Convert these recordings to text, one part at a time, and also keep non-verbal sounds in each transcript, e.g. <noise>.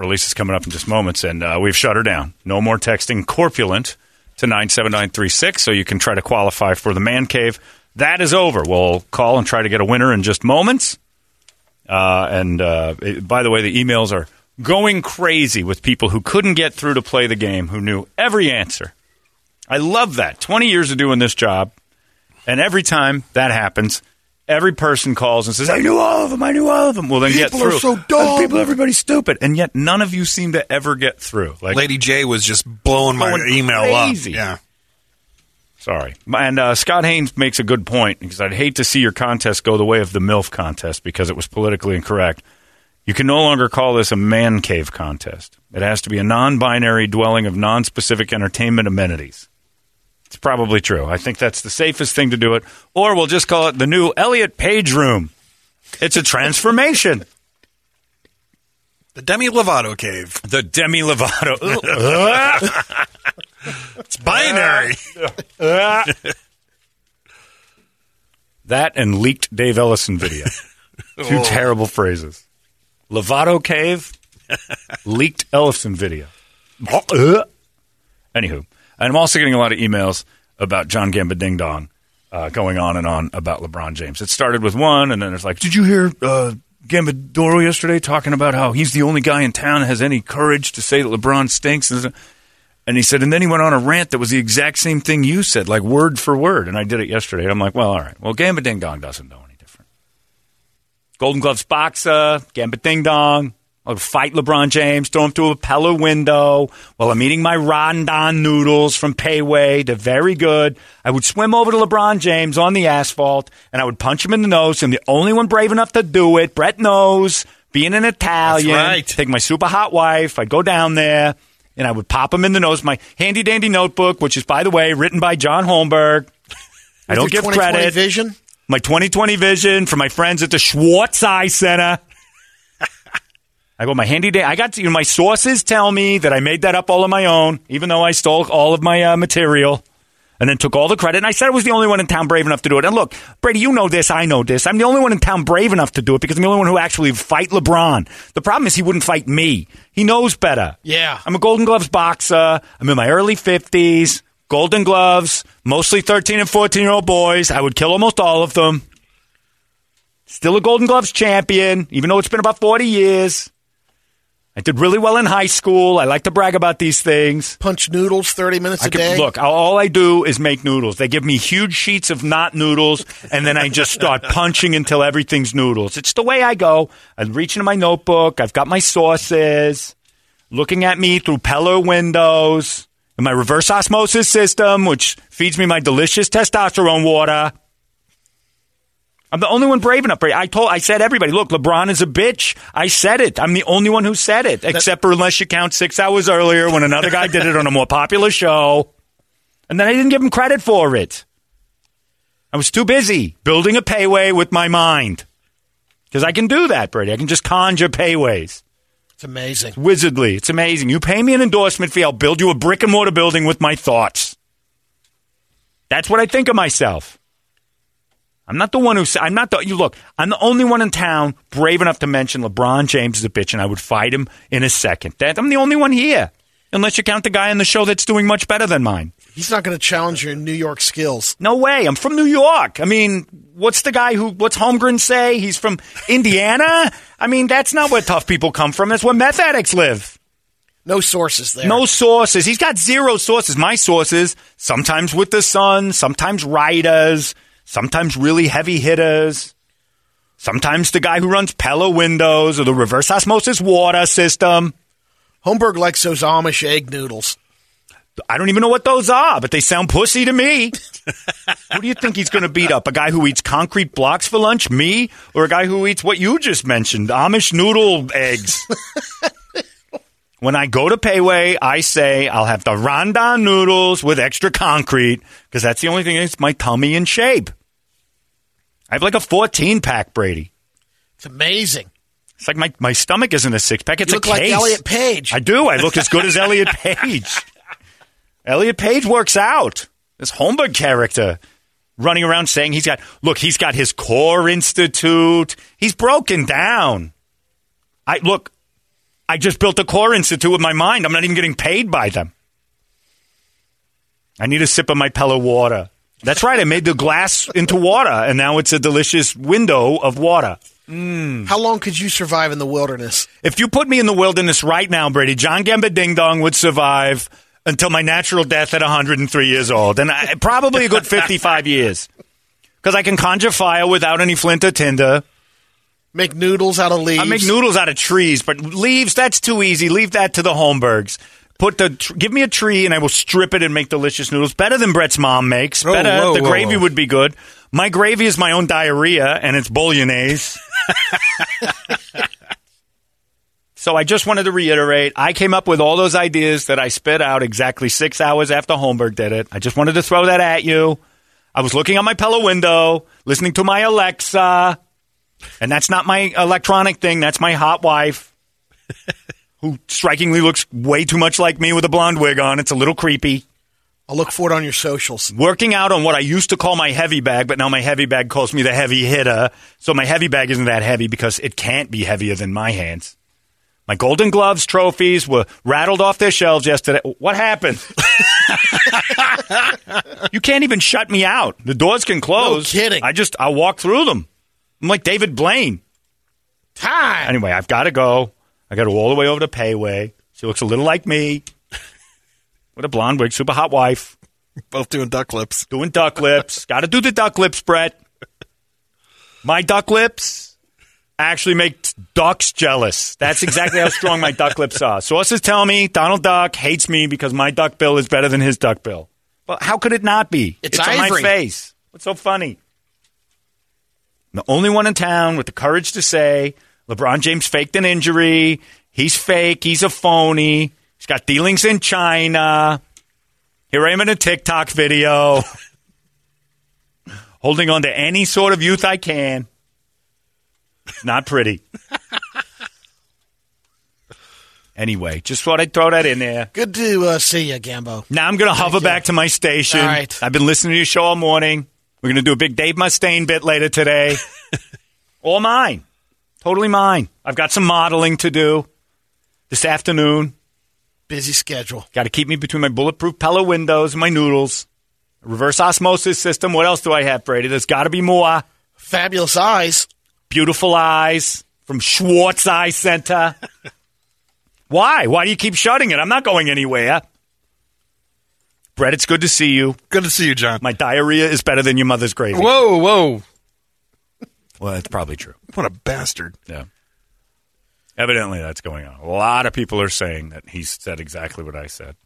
release is coming up in just moments, and uh, we've shut her down. No more texting corpulent to 97936, so you can try to qualify for the man cave. That is over. We'll call and try to get a winner in just moments. Uh, and uh, it- by the way, the emails are going crazy with people who couldn't get through to play the game, who knew every answer. I love that. 20 years of doing this job, and every time that happens, every person calls and says, I knew all of them, I knew all of them. Well, then get through. People are so dumb. People, everybody's stupid. And yet none of you seem to ever get through. Like, Lady J was just blowing my email crazy. up. Yeah. Sorry. And uh, Scott Haynes makes a good point because I'd hate to see your contest go the way of the MILF contest because it was politically incorrect. You can no longer call this a man cave contest. It has to be a non binary dwelling of non specific entertainment amenities. It's probably true. I think that's the safest thing to do it. Or we'll just call it the new Elliot Page Room. It's a transformation. The Demi Lovato cave. the Demi Lovato. <laughs> It's binary. <laughs> That and leaked Dave Ellison video. <laughs> Two terrible phrases. Lovato Cave, leaked Ellison video. Uh, uh. Anywho, and I'm also getting a lot of emails about John Gamba Ding Dong uh, going on and on about LeBron James. It started with one, and then it's like, did you hear uh, Gambadoro yesterday talking about how he's the only guy in town that has any courage to say that LeBron stinks? And he said, and then he went on a rant that was the exact same thing you said, like word for word. And I did it yesterday. I'm like, well, all right. Well, Gamba Ding Dong doesn't know any different. Golden Gloves boxer, Gamba Ding Dong. I'll fight LeBron James, throw him through a Pella window while I'm eating my Rondon noodles from Pei Wei. They're very good. I would swim over to LeBron James on the asphalt and I would punch him in the nose. I'm the only one brave enough to do it. Brett knows, being an Italian. right. Take my super hot wife. I'd go down there and I would pop him in the nose. My handy dandy notebook, which is, by the way, written by John Holmberg. I don't give 20/20 credit. Vision. My 2020 vision for my friends at the Schwartz Eye Center. I go my handy day. I got to, you know, my sources tell me that I made that up all on my own, even though I stole all of my uh, material and then took all the credit. And I said I was the only one in town brave enough to do it. And look, Brady, you know this. I know this. I'm the only one in town brave enough to do it because I'm the only one who actually fight LeBron. The problem is he wouldn't fight me. He knows better. Yeah. I'm a Golden Gloves boxer. I'm in my early 50s. Golden Gloves, mostly 13 and 14 year old boys. I would kill almost all of them. Still a Golden Gloves champion, even though it's been about 40 years. I did really well in high school. I like to brag about these things. Punch noodles 30 minutes I a could, day. look, all I do is make noodles. They give me huge sheets of not noodles, and then I just start <laughs> punching until everything's noodles. It's the way I go. I reach into my notebook. I've got my sauces, looking at me through Pella windows, and my reverse osmosis system, which feeds me my delicious testosterone water. I'm the only one brave enough. Brady. I told, I said everybody, look, LeBron is a bitch. I said it. I'm the only one who said it, except for unless you count six hours earlier when another guy did it on a more popular show. And then I didn't give him credit for it. I was too busy building a Pei Wei with my mind. Because I can do that, Brady. I can just conjure Pei Weis. it's amazing. Wizardly. It's amazing. You pay me an endorsement fee, I'll build you a brick and mortar building with my thoughts. That's what I think of myself. I'm not the one who. I'm not the. You look. I'm the only one in town brave enough to mention LeBron James is a bitch, and I would fight him in a second. That I'm the only one here, unless you count the guy on the show that's doing much better than mine. He's not going to challenge your New York skills. No way. I'm from New York. I mean, what's the guy who? What's Holmgren say? He's from Indiana. I mean, that's not where tough people come from. That's where meth addicts live. No sources there. No sources. He's got zero sources. My sources, sometimes with the Sun, sometimes writers, sometimes really heavy hitters, sometimes the guy who runs Pella windows or the reverse osmosis water system. Holmberg likes those Amish egg noodles. I don't even know what those are, but they sound pussy to me. Who do you think he's going to beat up? A guy who eats concrete blocks for lunch, me, or a guy who eats what you just mentioned, Amish noodle eggs? <laughs> when I go to Pei Wei, I say I'll have the Rondon noodles with extra concrete because that's the only thing that makes my tummy in shape. I have like a 14 pack, Brady. It's amazing. It's like my, my stomach isn't a six pack. It's You a look like case. Elliot Page. I do. I look as good as Elliot <laughs> Page. Elliot Page works out. This Holmberg character running around saying he's got look, he's got his core institute. He's broken down. I look, I just built a core institute with my mind. I'm not even getting paid by them. I need a sip of my Pella water. That's right. I made the glass into water, and now it's a delicious window of water. Mm. How long could you survive in the wilderness? If you put me in the wilderness right now, Brady, John Gamba Ding Dong would survive until my natural death at 103 years old, and I, probably a good 55 years. Because I can conjure fire without any flint or tinder. Make noodles out of leaves. I make noodles out of trees, but leaves, that's too easy. Leave that to the Holmbergs. Put the tr- give me a tree and I will strip it and make delicious noodles. Better than Brett's mom makes. Whoa, Better. whoa, the whoa, gravy whoa. would be good. My gravy is my own diarrhea and it's bolognese. <laughs> so I just wanted to reiterate, I came up with all those ideas that I spit out exactly six hours after Holmberg did it. I just wanted to throw that at you. I was looking out my Pella window, listening to my Alexa, and that's not my electronic thing. That's my hot wife, <laughs> who strikingly looks way too much like me with a blonde wig on. It's a little creepy. I'll look for it on your socials. Working out on what I used to call my heavy bag, but now my heavy bag calls me the heavy hitter. So my heavy bag isn't that heavy because it can't be heavier than my hands. My Golden Gloves trophies were rattled off their shelves yesterday. What happened? <laughs> you can't even shut me out. The doors can close. No kidding. I just I walk through them. I'm like David Blaine. Time. Anyway, I've got to go. I got to go all the way over to Pei Wei. She looks a little like me. <laughs> With a blonde wig, super hot wife, Both doing duck lips. doing duck lips. <laughs> got to do the duck lips, Brett. My duck lips actually make ducks jealous. That's exactly how strong my duck lips are. Sources tell me Donald Duck hates me because my duck bill is better than his duck bill. Well, how could it not be? It's on my face. What's so funny? I'm the only one in town with the courage to say LeBron James faked an injury. He's fake. He's a phony. He's got dealings in China. Here I am in a TikTok video, <laughs> holding on to any sort of youth I can. It's not pretty. <laughs> anyway, just thought I'd throw that in there. Good to uh, see you, Gambo. Now I'm going to hover you. back to my station. All right. I've been listening to your show all morning. We're going to do a big Dave Mustaine bit later today. <laughs> all mine. Totally mine. I've got some modeling to do this afternoon. Busy schedule. Got to keep me between my bulletproof Pella windows and my noodles. Reverse osmosis system. What else do I have, Brady? There's got to be more. Fabulous eyes. Beautiful eyes from Schwartz Eye Center. <laughs> Why? Why do you keep shutting it? I'm not going anywhere. Brett, it's good to see you. Good to see you, John. My diarrhea is better than your mother's gravy. Whoa, whoa. Well, that's probably true. What a bastard. Yeah. Evidently, that's going on. A lot of people are saying that he said exactly what I said.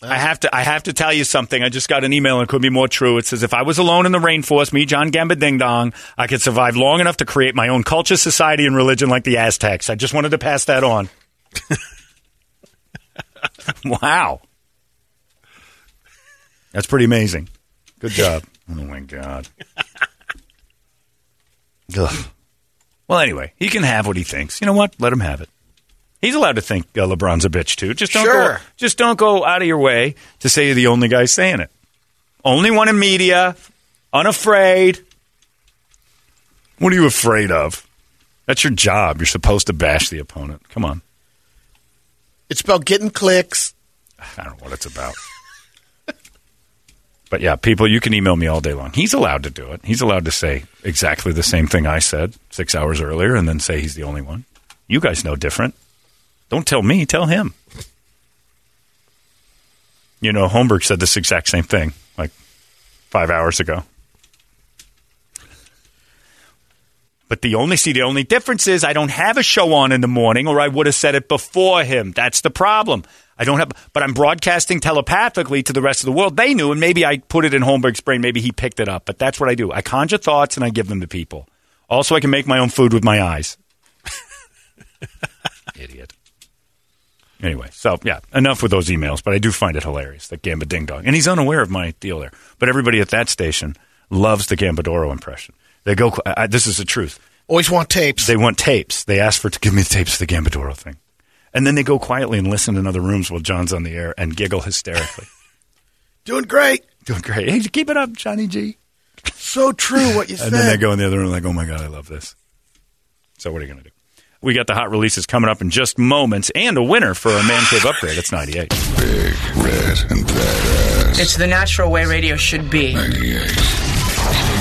I have to. I have to tell you something. I just got an email, and it could be more true. It says, "If I was alone in the rainforest, me, John Gamba Ding Dong, I could survive long enough to create my own culture, society, and religion like the Aztecs." I just wanted to pass that on. <laughs> wow, that's pretty amazing. Good job. Oh my god. Ugh. Well, anyway, he can have what he thinks. You know what? Let him have it. He's allowed to think uh, LeBron's a bitch too. Just don't go. Just don't go out of your way to say you're the only guy saying it. Only one in media, unafraid. What are you afraid of? That's your job. You're supposed to bash the opponent. Come on. It's about getting clicks. I don't know what it's about. But yeah, people, you can email me all day long. He's allowed to do it. He's allowed to say exactly the same thing I said six hours earlier and then say he's the only one. You guys know different. Don't tell me, tell him. You know, Holmberg said this exact same thing like five hours ago. But the only see the only difference is I don't have a show on in the morning, or I would have said it before him. That's the problem. I don't have, but I'm broadcasting telepathically to the rest of the world. They knew, and maybe I put it in Holmberg's brain. Maybe he picked it up. But that's what I do. I conjure thoughts and I give them to people. Also, I can make my own food with my eyes. <laughs> Idiot. Anyway, so yeah, enough with those emails. But I do find it hilarious that Gamba Ding Dong, and he's unaware of my deal there. But everybody at that station loves the Gambadoro impression. They go. I, this is the truth. Always want tapes. They want tapes. They ask for to give me the tapes of the Gambadoro thing, and then they go quietly and listen in other rooms while John's on the air and giggle hysterically. <laughs> Doing great. Doing great. Hey, keep it up, Johnny G. So true what you And <laughs> said. And then they go in the other room like, oh my god, I love this. So what are you going to do? We got the hot releases coming up in just moments and a winner for a Man Cave upgrade. It's 98. Big, red, and badass. It's the natural way radio should be. 98.